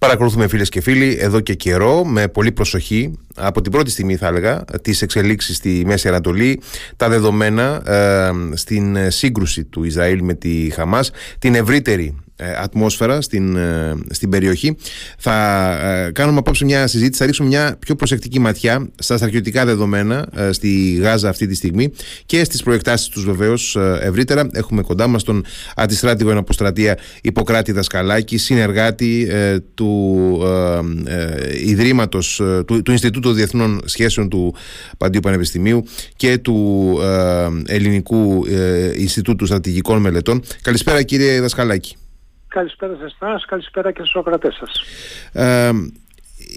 Παρακολουθούμε φίλες και φίλοι εδώ και καιρό με πολύ προσοχή. Από την πρώτη στιγμή θα έλεγα τις εξελίξεις στη Μέση Ανατολή τα δεδομένα ε, στην σύγκρουση του Ισραήλ με τη Χαμάς την ευρύτερη ε, ατμόσφαιρα στην, ε, στην περιοχή. Θα ε, κάνουμε απόψε μια συζήτηση, θα ρίξουμε μια πιο προσεκτική ματιά στα στρατιωτικά δεδομένα στη Γάζα αυτή τη στιγμή και στις προεκτάσεις τους βεβαίως ευρύτερα. Έχουμε κοντά μας τον αντιστράτηγο εναποστρατεία Ιπποκράτη Δασκαλάκη, συνεργάτη του Ιδρύματος, του, του Ινστιτούτου Διεθνών Σχέσεων του Παντίου Πανεπιστημίου και του Ελληνικού Ινστιτούτου Στρατηγικών Μελετών. Καλησπέρα κύριε Δασκαλάκη. Καλησπέρα σε εσάς, καλησπέρα και στους ακροατές σας. Ε,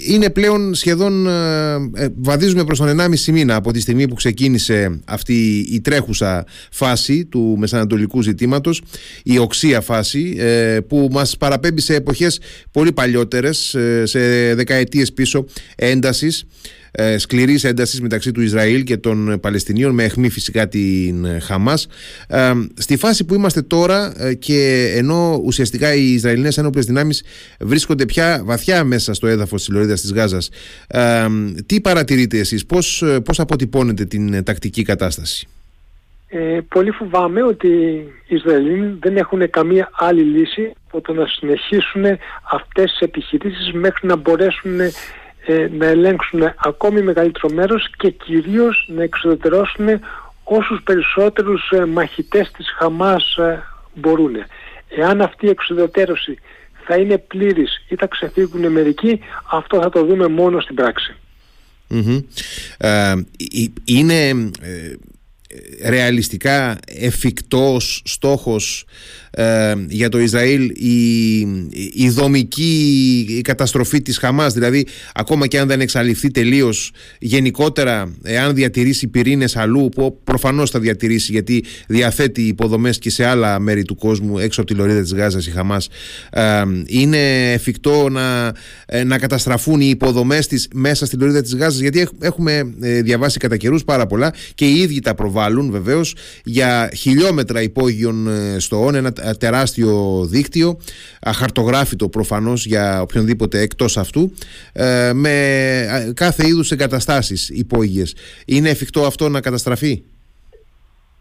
είναι πλέον σχεδόν, ε, ε βαδίζουμε προς τον 1,5 μήνα από τη στιγμή που ξεκίνησε αυτή η τρέχουσα φάση του μεσανατολικού ζητήματος, η οξία φάση ε, που μας παραπέμπει σε εποχές πολύ παλιότερες, ε, σε δεκαετίες πίσω έντασης ε, σκληρής έντασης μεταξύ του Ισραήλ και των Παλαιστινίων, με αιχμή φυσικά την ε, Χαμάς. Ε, στη φάση που είμαστε τώρα ε, και ενώ ουσιαστικά οι Ισραηλινές ένοπλες δυνάμεις βρίσκονται πια βαθιά μέσα στο έδαφος της Λωρίδας της Γάζας, ε, τι παρατηρείτε εσείς, πώς πώς αποτυπώνετε την τακτική κατάσταση; Ε, πολύ φοβάμαι ότι οι Ισραηλοί δεν έχουν καμία άλλη λύση από το να συνεχίσουν αυτές τις επιχειρήσεις μέχρι να μπορέσουν ε, να ελέγξουν ακόμη μεγαλύτερο μέρος και κυρίως να εξοδετερώσουν όσους περισσότερους ε, μαχητές της Χαμάς ε, μπορούν. Εάν αυτή η εξοδετερώση θα είναι πλήρης ή θα ξεφύγουν μερικοί, αυτό θα το δούμε μόνο στην πραξη είναι ρεαλιστικά εφικτός στόχος ε, για το Ισραήλ η, η δομική καταστροφή της Χαμάς δηλαδή ακόμα και αν δεν εξαλειφθεί τελείως γενικότερα εάν διατηρήσει πυρήνες αλλού που προφανώς θα διατηρήσει γιατί διαθέτει υποδομές και σε άλλα μέρη του κόσμου έξω από τη λωρίδα της Γάζας η Χαμάς ε, είναι εφικτό να, ε, να καταστραφούν οι υποδομές της μέσα στη λωρίδα της Γάζας γιατί έχουμε διαβάσει κατά καιρούς πάρα πολλά και οι ίδιοι τα προβάλλουν βεβαίως για χιλιόμετρα υπόγειων στοών ένα τεράστιο δίκτυο, αχαρτογράφητο προφανώς για οποιονδήποτε εκτός αυτού, ε, με κάθε είδους εγκαταστάσεις υπόγειες. Είναι εφικτό αυτό να καταστραφεί;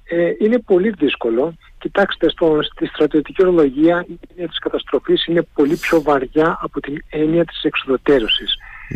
Ε, είναι πολύ δύσκολο. Κοιτάξτε, στο, στη στρατιωτική ορολογία η έννοια της καταστροφής είναι πολύ πιο βαριά από την έννοια της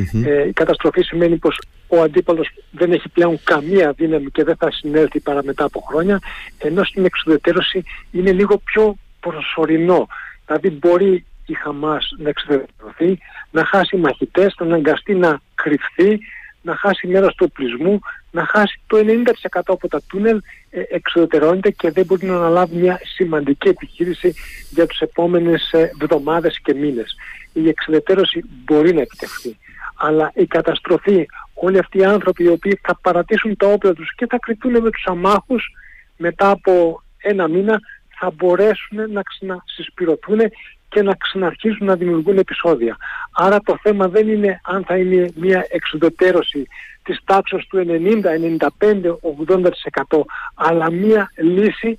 εξουδετερωσης Ε, η καταστροφή σημαίνει πως ο αντίπαλος δεν έχει πλέον καμία δύναμη και δεν θα συνέλθει παρά μετά από χρόνια, ενώ στην εξουδετερώση είναι λίγο πιο προσωρινό. Δηλαδή μπορεί η Χαμάς να εξεδερωθεί, να χάσει μαχητές, να αναγκαστεί να κρυφθεί, να χάσει μέρος του οπλισμού, να χάσει το 90% από τα τούνελ ε, εξοδετερώνεται και δεν μπορεί να αναλάβει μια σημαντική επιχείρηση για τις επόμενες ε, εβδομάδες και μήνες. Η εξεδετερώση μπορεί να επιτευχθεί, αλλά η καταστροφή, όλοι αυτοί οι άνθρωποι οι οποίοι θα παρατήσουν τα όπλα τους και θα κρυφτούν με τους αμάχους μετά από ένα μήνα θα μπορέσουν να ξανασυσπηρωθούν και να ξαναρχίσουν να δημιουργούν επεισόδια. Άρα το θέμα δεν είναι αν θα είναι μια εξουδετερώση της τάξης του 90, 95, 80% αλλά μια λύση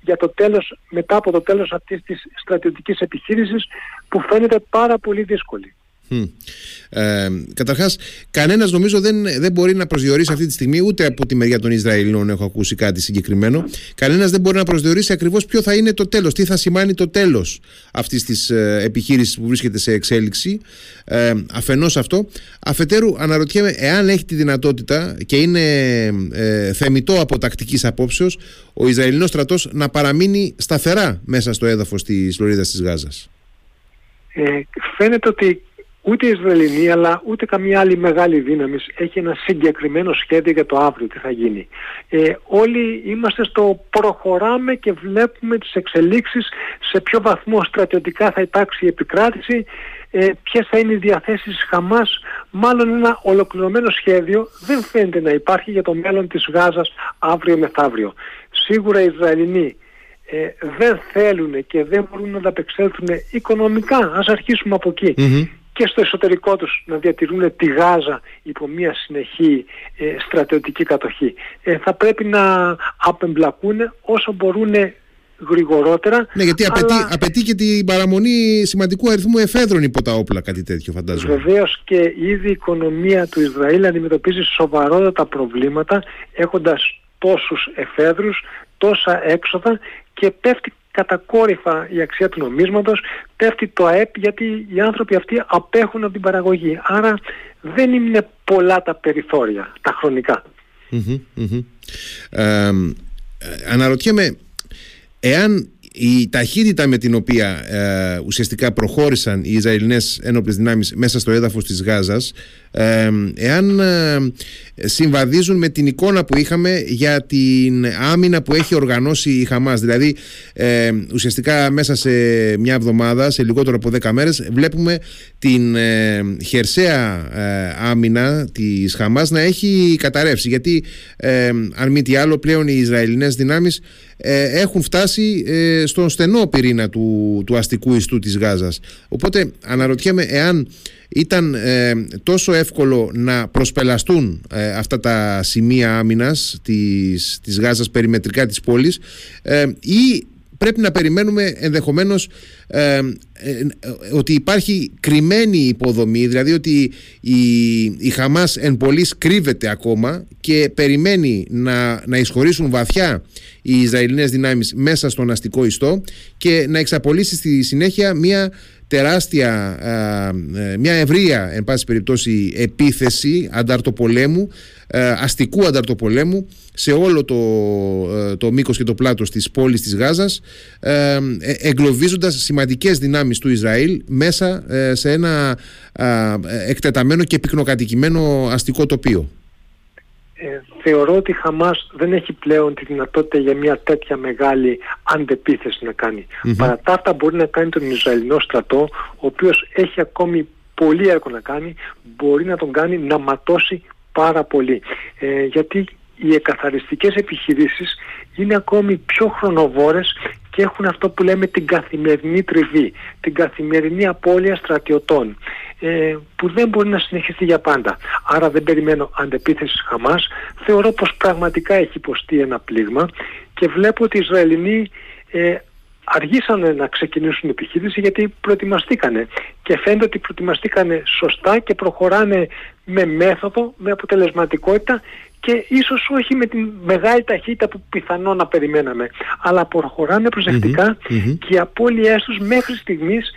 για το τέλος, μετά από το τέλος αυτής της στρατιωτικής επιχείρησης που φαίνεται πάρα πολύ δύσκολη. Ε, Καταρχάς, κανένας νομίζω δεν, δεν μπορεί να προσδιορίσει αυτή τη στιγμή, ούτε από τη μεριά των Ισραηλινών έχω ακούσει κάτι συγκεκριμένο. Κανένας δεν μπορεί να προσδιορίσει ακριβώς ποιο θα είναι το τέλος, τι θα σημαίνει το τέλος αυτής της ε, επιχείρησης που βρίσκεται σε εξέλιξη. Ε, Αφενός αυτό. Αφετέρου, αναρωτιέμαι εάν έχει τη δυνατότητα και είναι ε, θεμητό από τακτικής απόψεως ο Ισραηλινός στρατός να παραμείνει σταθερά μέσα στο έδαφος της Λωρίδας της Γάζας. Ε, φαίνεται ότι ούτε η Ισραηλινή αλλά ούτε καμία άλλη μεγάλη δύναμη έχει ένα συγκεκριμένο σχέδιο για το αύριο τι θα γίνει. Ε, όλοι είμαστε στο προχωράμε και βλέπουμε τις εξελίξεις σε ποιο βαθμό στρατιωτικά θα υπάρξει η επικράτηση, ε, ποιες θα είναι οι διαθέσεις Χαμάς. Μάλλον ένα ολοκληρωμένο σχέδιο δεν φαίνεται να υπάρχει για το μέλλον της Γάζας αύριο μεθαύριο. Σίγουρα οι Ισραηλινοί ε, δεν θέλουν και δεν μπορούν να ανταπεξέλθουν οικονομικά. Ας αρχίσουμε από και στο εσωτερικό τους να διατηρούν τη Γάζα υπό μια συνεχή ε, στρατιωτική κατοχή. Ε, θα πρέπει να απεμπλακούν όσο μπορούν γρηγορότερα. Ναι, γιατί απαιτεί, απαιτεί και την παραμονή σημαντικού αριθμού εφέδρων υπό τα όπλα, κάτι τέτοιο φαντάζομαι. Βεβαίως και ήδη η οικονομία του Ισραήλ αντιμετωπίζει σοβαρότατα προβλήματα έχοντας τόσους εφέδρους, τόσα έξοδα και πέφτει κατακόρυφα η αξία του νομίσματος, πέφτει το ΑΕΠ γιατί οι άνθρωποι αυτοί απέχουν από την παραγωγή. Άρα δεν είναι πολλά τα περιθώρια, τα χρονικα Ε, αναρωτιέμαι, εάν η ταχύτητα με την οποία ε, ουσιαστικά προχώρησαν οι Ισραηλινές ένοπλες δυνάμεις μέσα στο έδαφος της Γάζας ε, εάν ε, συμβαδίζουν με την εικόνα που είχαμε για την άμυνα που έχει οργανώσει η Χαμάς. Δηλαδή ε, ουσιαστικά μέσα σε μια εβδομάδα σε λιγότερο από 10 μέρες βλέπουμε την ε, χερσαία άμυνα της Χαμάς να έχει καταρρεύσει. Γιατί αν μη τι άλλο πλέον οι Ισραηλινές δυνάμεις έχουν φτάσει στον στενό πυρήνα του, του αστικού ιστού της Γάζας. Οπότε αναρωτιέμαι εάν ήταν ε, τόσο εύκολο να προσπελαστούν ε, αυτά τα σημεία άμυνας της, της Γάζας περιμετρικά της πόλης ε, ή πρέπει να περιμένουμε ενδεχομένως ότι υπάρχει κρυμμένη υποδομή δηλαδή ότι η, η Χαμάς εν πολλής κρύβεται ακόμα και περιμένει να, να εισχωρήσουν βαθιά οι Ισραηλινές δυνάμεις μέσα στον αστικό ιστό και να εξαπολύσει στη συνέχεια μια τεράστια, ε, μια ευρεία εν πάση περιπτώσει επίθεση ανταρτοπολέμου, αστικού ανταρτοπολέμου σε όλο το, ε, το μήκος και το πλάτος της πόλης της Γάζας ε, εγκλωβίζοντας σημαντικές δυνάμεις του Ισραήλ μέσα σε ένα εκτεταμένο και πυκνοκατοικημένο αστικό τοπίο. Ε, θεωρώ ότι η Χαμάς δεν έχει πλέον τη δυνατότητα για μια τέτοια μεγάλη αντεπίθεση να κάνει. Mm-hmm. Παρά τα αυτά μπορεί να κάνει τον Ισραηλινό στρατό, ο οποίος έχει ακόμη πολύ έργο να κάνει, μπορεί να τον κάνει να ματώσει πάρα πολύ. Ε, γιατί οι εκαθαριστικές επιχειρήσεις είναι ακόμη πιο χρονοβόρες και έχουν αυτό που λέμε την καθημερινή τριβή, την καθημερινή απώλεια στρατιωτών ε, που δεν μπορεί να συνεχιστεί για πάντα. Άρα δεν περιμένω αντεπίθεση Χαμάς. Θεωρώ πως πραγματικά έχει υποστεί ένα πλήγμα και βλέπω ότι οι Ισραηλινοί ε, αργήσανε να ξεκινήσουν επιχείρηση γιατί προετοιμαστήκανε και φαίνεται ότι προετοιμαστήκανε σωστά και προχωράνε με μέθοδο, με αποτελεσματικότητα και ίσως όχι με τη μεγάλη ταχύτητα που πιθανόν να περιμέναμε αλλά προχωράνε και οι απώλειές τους μέχρι στιγμής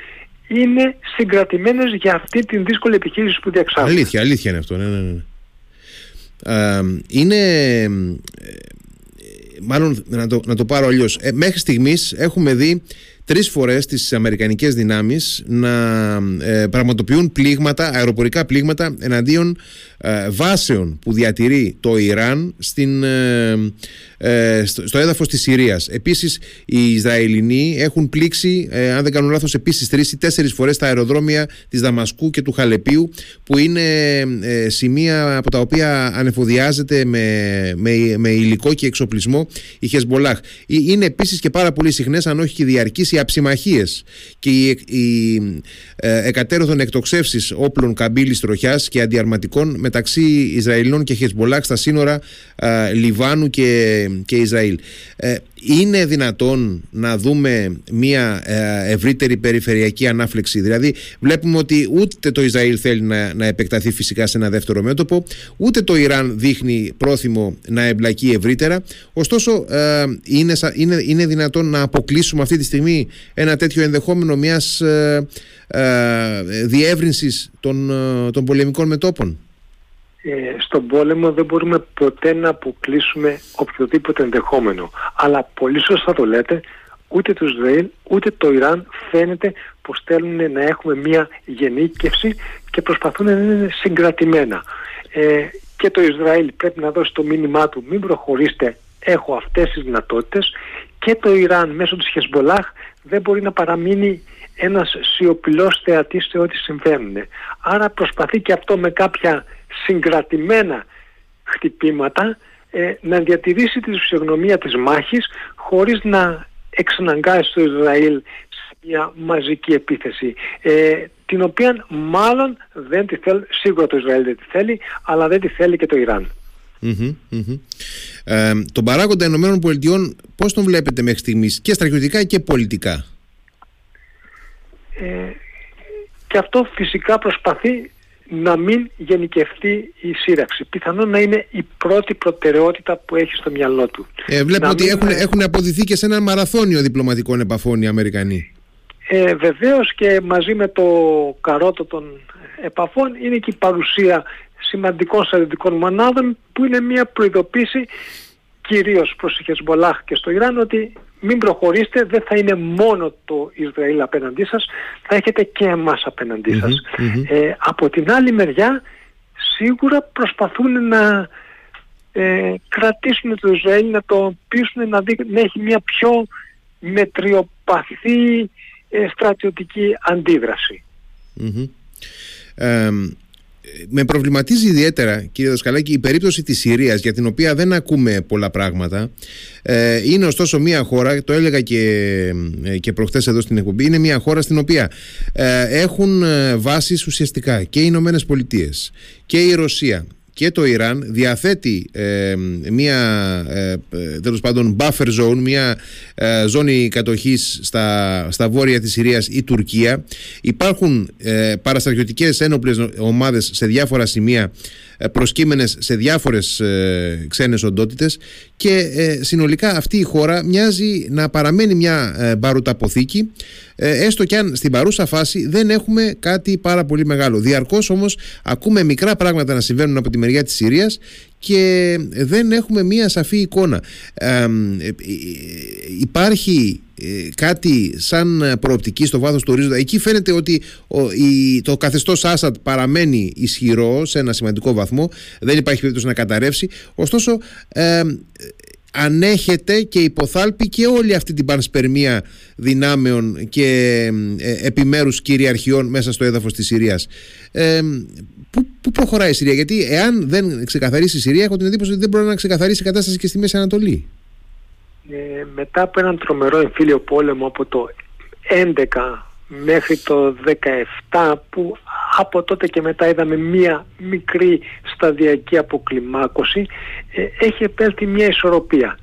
είναι συγκρατημένες για αυτή την δύσκολη επιχείρηση που διεξάγουν. Αλήθεια, αλήθεια είναι αυτό. Ναι, ναι, ναι. είναι μάλλον να το, να το πάρω αλλιώς. Ε, μέχρι στιγμής έχουμε δει τρεις φορές τις αμερικανικές δυνάμεις να ε, πραγματοποιούν πλήγματα, αεροπορικά πλήγματα εναντίον ε, βάσεων που διατηρεί το Ιράν στην, ε, ε, στο έδαφος της Συρίας. Επίσης οι Ισραηλινοί έχουν πλήξει, αν δεν κάνω λάθος, επίσης τρεις ή τέσσερις φορές τα αεροδρόμια της Δαμασκού και του Χαλεπίου που είναι σημεία από τα οποία ανεφοδιάζεται με, με, με υλικό και εξοπλισμό η Χεσμολάχ. Είναι επίσης και πάρα πολύ συχνές, αν όχι και διαρκείς, οι αψιμαχίες και οι, οι ε, εκατέρωθων εκτοξεύσεις όπλων καμπύλης τροχιάς και αντιαρματικών μεταξύ Ισραηλινών και Χεσμολάχ στα σύνορα Λιβάνου και, και Ισραήλ. Ε, είναι δυνατόν να δούμε μια ε, ευρύτερη περιφερειακή ανάφλεξη; Δηλαδή βλέπουμε ότι ούτε το Ισραήλ θέλει να, να επεκταθεί φυσικά σε ένα δεύτερο μέτωπο, ούτε το Ιράν δείχνει πρόθυμο να εμπλακεί ευρύτερα. Ωστόσο ε, είναι, είναι, είναι δυνατόν να αποκλείσουμε αυτή τη στιγμή ένα τέτοιο ενδεχόμενο μιας ε, ε διεύρυνσης των, ε, των πολεμικών μετόπων; Ε, στον πόλεμο δεν μπορούμε ποτέ να αποκλείσουμε οποιοδήποτε ενδεχόμενο. Αλλά πολύ σωστά το λέτε, ούτε το Ισραήλ ούτε το Ιράν φαίνεται πως θέλουν να έχουμε μια γενίκευση και προσπαθούν να είναι συγκρατημένα. Ε, και το Ισραήλ πρέπει να δώσει το μήνυμά του μην προχωρήσετε, έχω αυτές τις δυνατότητες και το Ιράν μέσω της Χεσμολάχ δεν μπορεί να παραμείνει ένας σιωπηλός θεατής σε ό,τι συμβαίνουν. Άρα προσπαθεί και αυτό με κάποια συγκρατημένα χτυπήματα ε, να διατηρήσει τη φυσιογνωμία της μάχης χωρίς να εξαναγκάσει το Ισραήλ σε μια μαζική επίθεση ε, την οποία μάλλον δεν τη θέλει, σίγουρα το Ισραήλ δεν τη θέλει αλλά δεν τη θέλει και το Ιράν. Ε, τον παράγοντα Ηνωμένων Πολιτειών πώς τον βλέπετε μέχρι στιγμής και στρατιωτικά και πολιτικά; Ε, και αυτό φυσικά προσπαθεί να μην γενικευτεί η σύραξη. Πιθανόν να είναι η πρώτη προτεραιότητα που έχει στο μυαλό του. Ε, βλέπω ότι έχουν, έχουν αποδηθεί και σε ένα μαραθώνιο διπλωματικών επαφών οι Αμερικανοί. Ε, βεβαίως και μαζί με το καρότο των επαφών είναι και η παρουσία σημαντικών στρατιωτικών μονάδων που είναι μια προειδοποίηση κυρίως προς τη Χεσμολάχ και στο Ιράν ότι μην προχωρήσετε, δεν θα είναι μόνο το Ισραήλ απέναντί σας, θα έχετε και εμάς απέναντί σας. Ε, από την άλλη μεριά σίγουρα προσπαθούν να ε, κρατήσουν το Ισραήλ, να το πείσουν να, να έχει μια πιο μετριοπαθή ε, στρατιωτική με προβληματίζει ιδιαίτερα κύριε Δασκαλάκη η περίπτωση της Συρίας για την οποία δεν ακούμε πολλά πράγματα. Ε, είναι ωστόσο μια χώρα το έλεγα και, ε, και προχθές εδώ στην εκπομπή είναι μια χώρα στην οποία ε, έχουν βάσεις ουσιαστικά και οι Ηνωμένες Πολιτείες και η Ρωσία και το Ιράν διαθέτει ε, μια ε, τέλος πάντων buffer zone, μια ε, ζώνη κατοχής στα, στα βόρεια της Συρίας η Τουρκία. Υπάρχουν ε, παραστρατιωτικές ένοπλες ομάδες σε διάφορα σημεία ε, προσκύμενες σε διάφορες ε, ξένες οντότητες και ε, συνολικά αυτή η χώρα μοιάζει να παραμένει μια ε, μπαρουταποθήκη ε, έστω και αν στην παρούσα φάση δεν έχουμε κάτι πάρα πολύ μεγάλο. Διαρκώς όμως ακούμε μικρά πράγματα να συμβαίνουν από τη μεριά της Συρίας και δεν έχουμε μία σαφή εικόνα. υπάρχει ε, κάτι σαν προοπτική στο βάθος του ορίζοντα. Εκεί φαίνεται ότι το καθεστώς Άσαντ παραμένει ισχυρό σε ένα σημαντικό βαθμό. Δεν υπάρχει περίπτωση να καταρρεύσει. Ωστόσο ανέχεται και υποθάλπει και όλη αυτή την πανσπερμία δυνάμεων και ε, επιμέρους κυριαρχιών μέσα στο έδαφος της Συρίας. Ε, πού, πού προχωράει η Συρία, γιατί εάν δεν ξεκαθαρίσει η Συρία έχω την εντύπωση ότι δεν μπορεί να ξεκαθαρίσει η κατάσταση και στη Μέση Ανατολή. Ε, μετά από έναν τρομερό εμφύλιο πόλεμο από το 11 μέχρι το 17 που από τότε και μετά είδαμε μία μικρή σταδιακή αποκλιμάκωση ε, έχει επέλθει μια ισορροπία.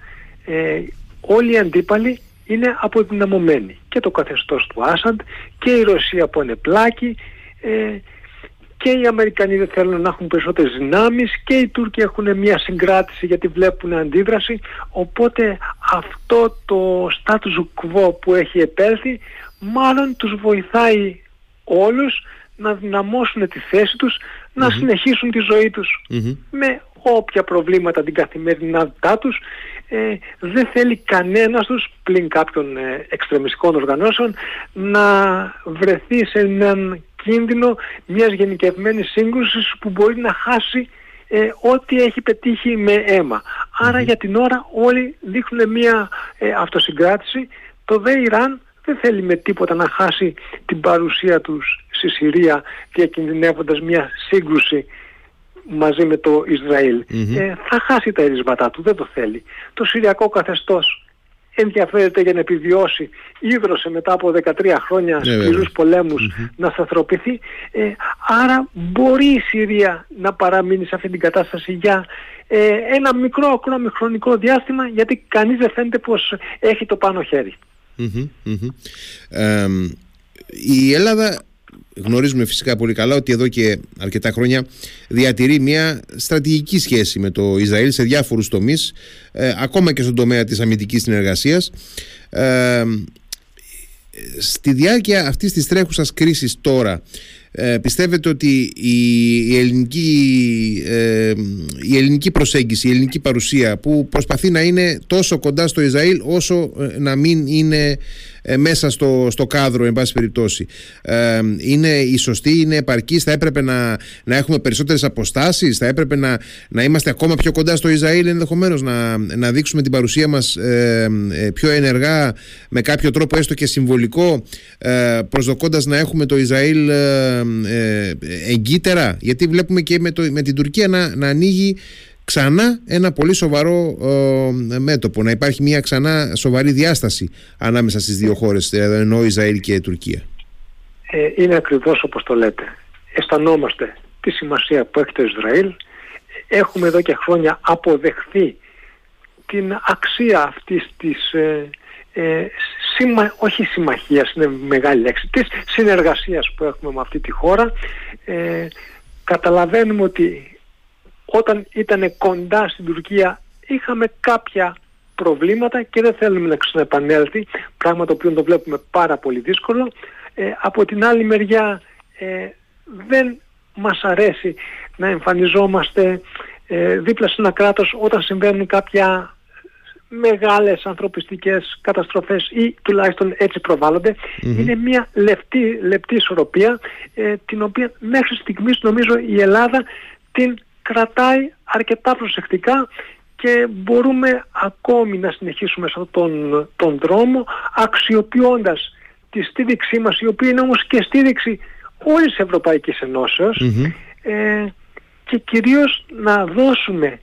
Ε, όλοι οι αντίπαλοι είναι αποδυναμωμένοι και το καθεστώς του Άσαντ και η Ρωσία που είναι πλάκη ε, και οι Αμερικανοί δεν θέλουν να έχουν περισσότερες δυνάμεις και οι Τούρκοι έχουν μια συγκράτηση γιατί βλέπουν αντίδραση. Οπότε αυτό το status quo που έχει επέλθει μάλλον τους βοηθάει όλους να δυναμώσουν τη θέση τους, να συνεχίσουν τη ζωή τους με όποια προβλήματα την καθημερινότητά τους. Ε, δεν θέλει κανένας τους, πλην κάποιων ε, εξτρεμιστικών οργανώσεων, να βρεθεί σε έναν κίνδυνο μιας γενικευμένης σύγκρουσης που μπορεί να χάσει ε, ό,τι έχει πετύχει με αιμα για την ώρα όλοι δείχνουν μια ε, αυτοσυγκράτηση. Το ΔΕ Ιράν δεν θέλει με τίποτα να χάσει την παρουσία τους στη Συρία διακινδυνεύοντας μια σύγκρουση μαζί με το ισραηλ ε, θα χάσει τα ερίσματά του, δεν το θέλει. Το Συριακό καθεστώς ενδιαφέρεται για να επιβιώσει, ίδρωσε μετά από 13 χρόνια yeah, ναι, σκληρούς να σταθροποιηθεί. Ε, άρα μπορεί η Συρία να παραμείνει σε αυτή την κατάσταση για ε, ένα μικρό ακόμη χρονικό διάστημα γιατί κανείς δεν φαίνεται πως έχει το πάνω χέρι. Η Ελλάδα γνωρίζουμε φυσικά πολύ καλά ότι εδώ και αρκετά χρόνια διατηρεί μια στρατηγική σχέση με το Ισραήλ σε διάφορους τομείς ε, ακόμα και στον τομέα της αμυντικής συνεργασίας. Στη διάρκεια αυτής της τρέχουσας κρίσης τώρα ε, πιστεύετε ότι η, ελληνική, ε, η ελληνική προσέγγιση, η ελληνική παρουσία που προσπαθεί να είναι τόσο κοντά στο Ισραήλ όσο ε, να μην είναι ε, μέσα στο, στο κάδρο, εν πάση περιπτώσει. Ε, είναι η σωστή, είναι επαρκή, θα έπρεπε να, να έχουμε περισσότερες αποστάσεις, θα έπρεπε να, να είμαστε ακόμα πιο κοντά στο Ισραήλ, ενδεχομένως να, να δείξουμε την παρουσία μας ε, ε, πιο ενεργά, με κάποιο τρόπο έστω και συμβολικό, ε, προσδοκώντας να έχουμε το Ισραήλ ε, εγκύτερα. Γιατί βλέπουμε και με, το, με την Τουρκία να, να ανοίγει ξανά ένα πολύ σοβαρό ε, μέτωπο, να υπάρχει μια ξανά σοβαρή διάσταση ανάμεσα στις δύο χώρες, δηλαδή ενώ Ισραήλ και Τουρκία. Ε, είναι ακριβώς όπως το λέτε. Αισθανόμαστε τη σημασία που έχει το Ισραήλ, έχουμε εδώ και χρόνια αποδεχθεί την αξία αυτής της ε, ε, όχι συμμαχίας, είναι μεγάλη λέξη, της συνεργασίας που έχουμε με αυτή τη χώρα. Ε, καταλαβαίνουμε ότι όταν ήταν κοντά στην Τουρκία είχαμε κάποια προβλήματα και δεν θέλουμε να ξαναεπανέλθει, πράγμα το οποίο το βλέπουμε πάρα πολύ δύσκολο. Ε, από την άλλη μεριά ε, δεν μας αρέσει να εμφανιζόμαστε ε, δίπλα σε ένα κράτος όταν συμβαίνουν κάποια μεγάλες ανθρωπιστικές καταστροφές ή τουλάχιστον έτσι Είναι μια λεπτή, λεπτή ισορροπία ε, την οποία μέχρι στιγμής νομίζω η Ελλάδα την κρατάει αρκετά προσεκτικά και μπορούμε ακόμη να συνεχίσουμε σε αυτόν τον, τον δρόμο αξιοποιώντας τη στήριξή μας η οποία είναι όμως και στήριξη όλης της Ευρωπαϊκής ε, και κυρίως να δώσουμε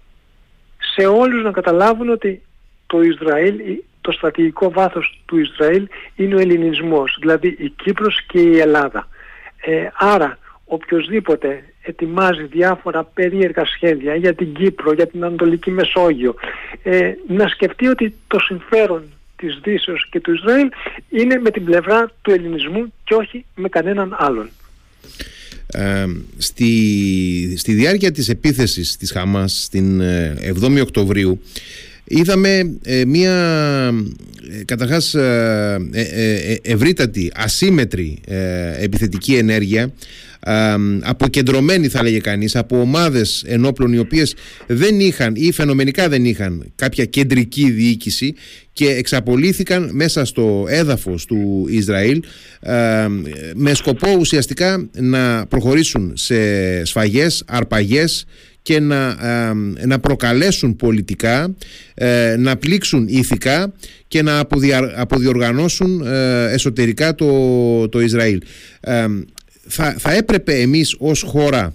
σε όλους να καταλάβουν ότι το Ισραήλ, το στρατηγικό βάθος του Ισραήλ είναι ο ελληνισμός, δηλαδή η Κύπρος και η Ελλάδα. Ε, άρα οποιοδήποτε ετοιμάζει διάφορα περίεργα σχέδια για την Κύπρο, για την Ανατολική Μεσόγειο, ε, να σκεφτεί ότι το συμφέρον της Δύσεως και του Ισραήλ είναι με την πλευρά του ελληνισμού και όχι με κανέναν άλλον. Ε, στη, στη διάρκεια της επίθεσης της Χαμάς στην 7η ε, Οκτωβρίου είδαμε ε, μία ε, καταρχάς ε, ε, ευρύτατη ασύμετρη επιθετική ενέργεια αποκεντρωμένη θα λέγε κανείς από ομάδες ενόπλων οι οποίες δεν είχαν ή φαινομενικά δεν είχαν κάποια κεντρική διοίκηση και εξαπολύθηκαν μέσα στο έδαφος του Ισραήλ με σκοπό ουσιαστικά να προχωρήσουν σε σφαγές, αρπαγές και να, να προκαλέσουν πολιτικά, ε, να πλήξουν ηθικά και να αποδιοργανώσουν ε, εσωτερικά το, το Ισραήλ. Θα, θα έπρεπε εμείς ως χώρα ε,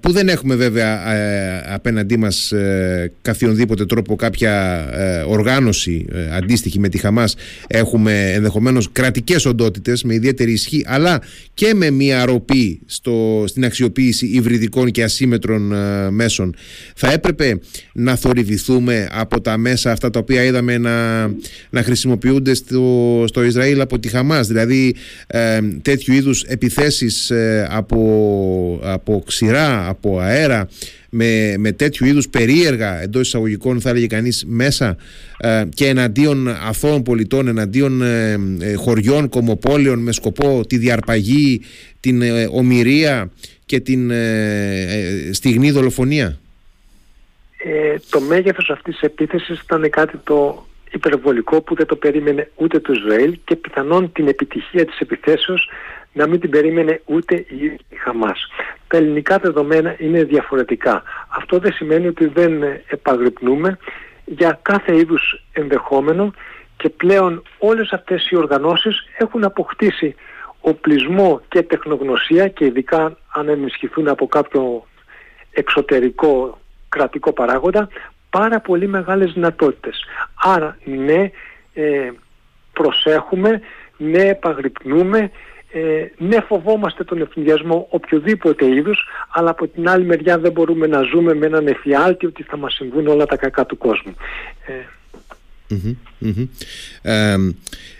που δεν έχουμε βέβαια ε, απέναντί μας ε, καθιονδήποτε τρόπο κάποια οργάνωση αντίστοιχη με τη Χαμάς έχουμε ενδεχομένως κρατικές οντότητες με ιδιαίτερη ισχύ αλλά και με μια ροπή στο, στην αξιοποίηση υβριδικών και ασύμετρων μέσων. Θα έπρεπε να θορυβηθούμε από τα μέσα αυτά τα οποία είδαμε να, να χρησιμοποιούνται στο, στο Ισραήλ από τη Χαμάς. Δηλαδή τέτοιου είδους επιθέσεις από, από ξηρά από αέρα με, με τέτοιου είδους περίεργα εντός εισαγωγικών θα έλεγε κανείς μέσα ε, και εναντίον αθώων πολιτών, εναντίον ε, ε, χωριών, κομοπόλεων με σκοπό τη διαρπαγή, την ομοιρία και την στιγνή δολοφονία. το μέγεθος αυτής της επίθεσης ήταν κάτι το υπερβολικό που δεν το περίμενε ούτε το Ισραήλ και πιθανόν την επιτυχία της επιθέσεως να μην την περίμενε ούτε η Χαμάς. Τα ελληνικά δεδομένα είναι διαφορετικά. Αυτό δεν σημαίνει ότι δεν επαγρυπνούμε για κάθε είδους ενδεχόμενο και πλέον όλες αυτές οι οργανώσεις έχουν αποκτήσει οπλισμό και τεχνογνωσία και ειδικά αν ενισχυθούν από κάποιο εξωτερικό κρατικό παράγοντα πάρα πολύ μεγάλες δυνατότητες. Άρα ναι ε, προσέχουμε, ναι επαγρυπνούμε ε, ναι φοβόμαστε τον ευθυνδιασμό οποιοδήποτε είδους αλλά από την άλλη μεριά δεν μπορούμε να ζούμε με έναν εφιάλτη ότι θα μας συμβούν όλα τα κακά του κόσμου. Ε,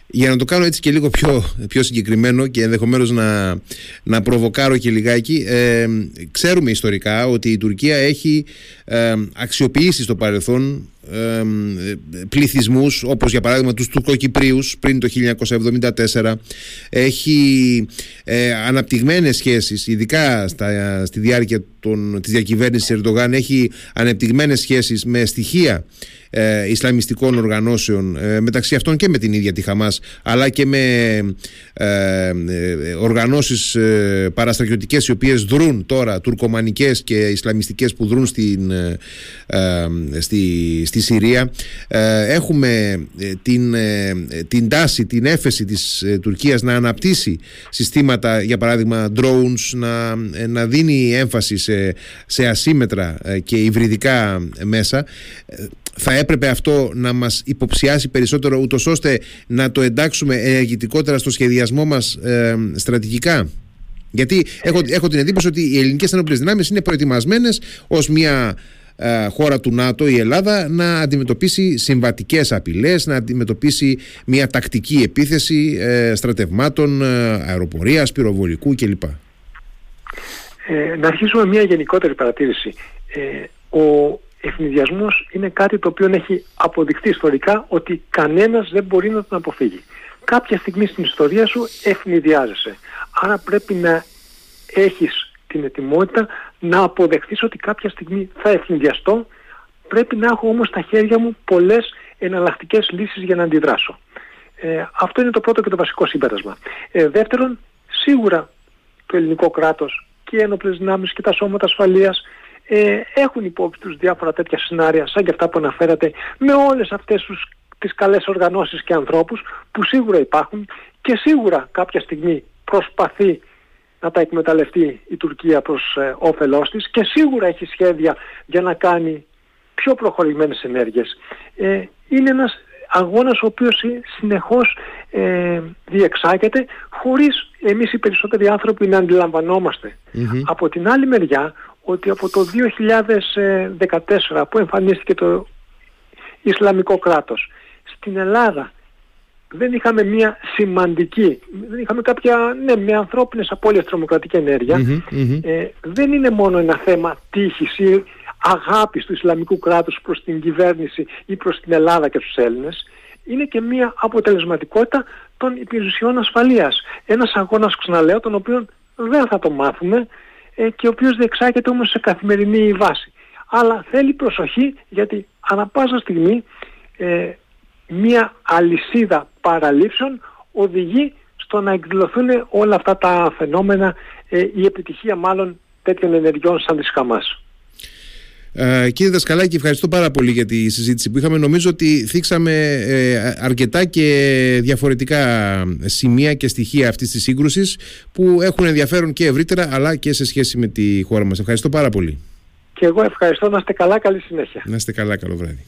για να το κάνω έτσι και λίγο πιο, πιο συγκεκριμένο και ενδεχομένως να, να προβοκάρω και λιγάκι ε, ξέρουμε ιστορικά ότι η Τουρκία έχει ε, αξιοποιήσει στο παρελθόν ε, πληθυσμούς όπως για παράδειγμα τους Τουρκοκυπρίους πριν το 1974 έχει ε, αναπτυγμένες σχέσεις ειδικά στα, στη διάρκεια των, της διακυβέρνησης Ερντογάν έχει αναπτυγμένες σχέσεις με στοιχεία ε, Ισλαμιστικών οργανώσεων ε, μεταξύ αυτών και με την ίδια τη Χαμάς αλλά και με ε, ε οργανώσεις ε, παραστρατιωτικές οι οποίες δρούν τώρα τουρκομανικές και Ισλαμιστικές που δρούν στην, στη, στη Συρία. Έχουμε την, την τάση, την έφεση της Τουρκίας να αναπτύσσει συστήματα για παράδειγμα drones να, να δίνει έμφαση σε, σε ασύμετρα και υβριδικά μέσα θα έπρεπε αυτό να μας υποψιάσει περισσότερο ούτως ώστε να το εντάξουμε ενεργητικότερα στο σχεδιασμό μας ε, στρατηγικά; Γιατί έχω, έχω την εντύπωση ότι οι ελληνικές ενόπλες δυνάμεις είναι προετοιμασμένες ως μια ε, χώρα του ΝΑΤΟ η Ελλάδα να αντιμετωπίσει συμβατικές απειλές, να αντιμετωπίσει μια τακτική επίθεση ε, στρατευμάτων, ε, αεροπορίας, πυροβολικού κλπ. Ε, να αρχίσουμε μια γενικότερη παρατήρηση. Ε, ο ευνηδιασμός είναι κάτι το οποίο έχει αποδειχθεί ιστορικά ότι κανένας δεν μπορεί να τον αποφύγει. Κάποια στιγμή στην ιστορία σου ευνηδιάζεσαι. Άρα πρέπει να έχεις την ετοιμότητα να αποδεχθείς ότι κάποια στιγμή θα ευνηδιαστώ. Πρέπει να έχω όμως στα χέρια μου πολλές εναλλακτικές λύσεις για να αντιδράσω. Ε, αυτό είναι το πρώτο και το βασικό συμπέρασμα. Ε, δεύτερον, σίγουρα το ελληνικό κράτος και οι ένοπλες δυνάμεις και τα σώματα ασφαλείας ε, έχουν υπόψη τους διάφορα τέτοια σενάρια σαν και αυτά που αναφέρατε με όλες αυτές τους, τις καλές οργανώσεις και ανθρώπους που σίγουρα υπάρχουν και σίγουρα κάποια στιγμή προσπαθεί να τα εκμεταλλευτεί η Τουρκία προς ε, όφελός της και σίγουρα έχει σχέδια για να κάνει πιο προχωρημένες ενέργειες. Ε, είναι ένας αγώνας ο οποίος συνεχώς ε, διεξάγεται χωρίς εμείς οι περισσότεροι άνθρωποι να αντιλαμβανομαστε Από την άλλη μεριά ότι από το 2014 που εμφανίστηκε το Ισλαμικό κράτος στην Ελλάδα δεν είχαμε μια σημαντική, δεν είχαμε κάποια, ναι, με ανθρώπινες απώλειες τρομοκρατική Ε, δεν είναι μόνο ένα θέμα τύχης ή αγάπης του Ισλαμικού κράτους προς την κυβέρνηση ή προς την Ελλάδα και τους Έλληνες. Είναι και μια αποτελεσματικότητα των υπηρεσιών ασφαλείας. Ένας αγώνας, ξαναλέω, τον οποίο δεν θα το μάθουμε ε, και ο οποίος διεξάγεται όμως σε καθημερινή βάση. Αλλά θέλει προσοχή γιατί ανά πάσα στιγμή ε, μία αλυσίδα παραλήψεων οδηγεί στο να εκδηλωθούν όλα αυτά τα φαινόμενα, ε, η επιτυχία μάλλον τέτοιων ενεργειών σαν της Χαμάς. Ε, κύριε Δασκαλάκη, ευχαριστώ πάρα πολύ για τη συζήτηση που είχαμε. Νομίζω ότι θίξαμε ε, αρκετά και διαφορετικά σημεία και στοιχεία αυτής της σύγκρουσης που έχουν ενδιαφέρον και ευρύτερα αλλά και σε σχέση με τη χώρα μας. Ευχαριστώ πάρα πολύ. Και εγώ ευχαριστώ. Να είστε καλά. Καλή συνέχεια. Να είστε καλά. Καλό βράδυ.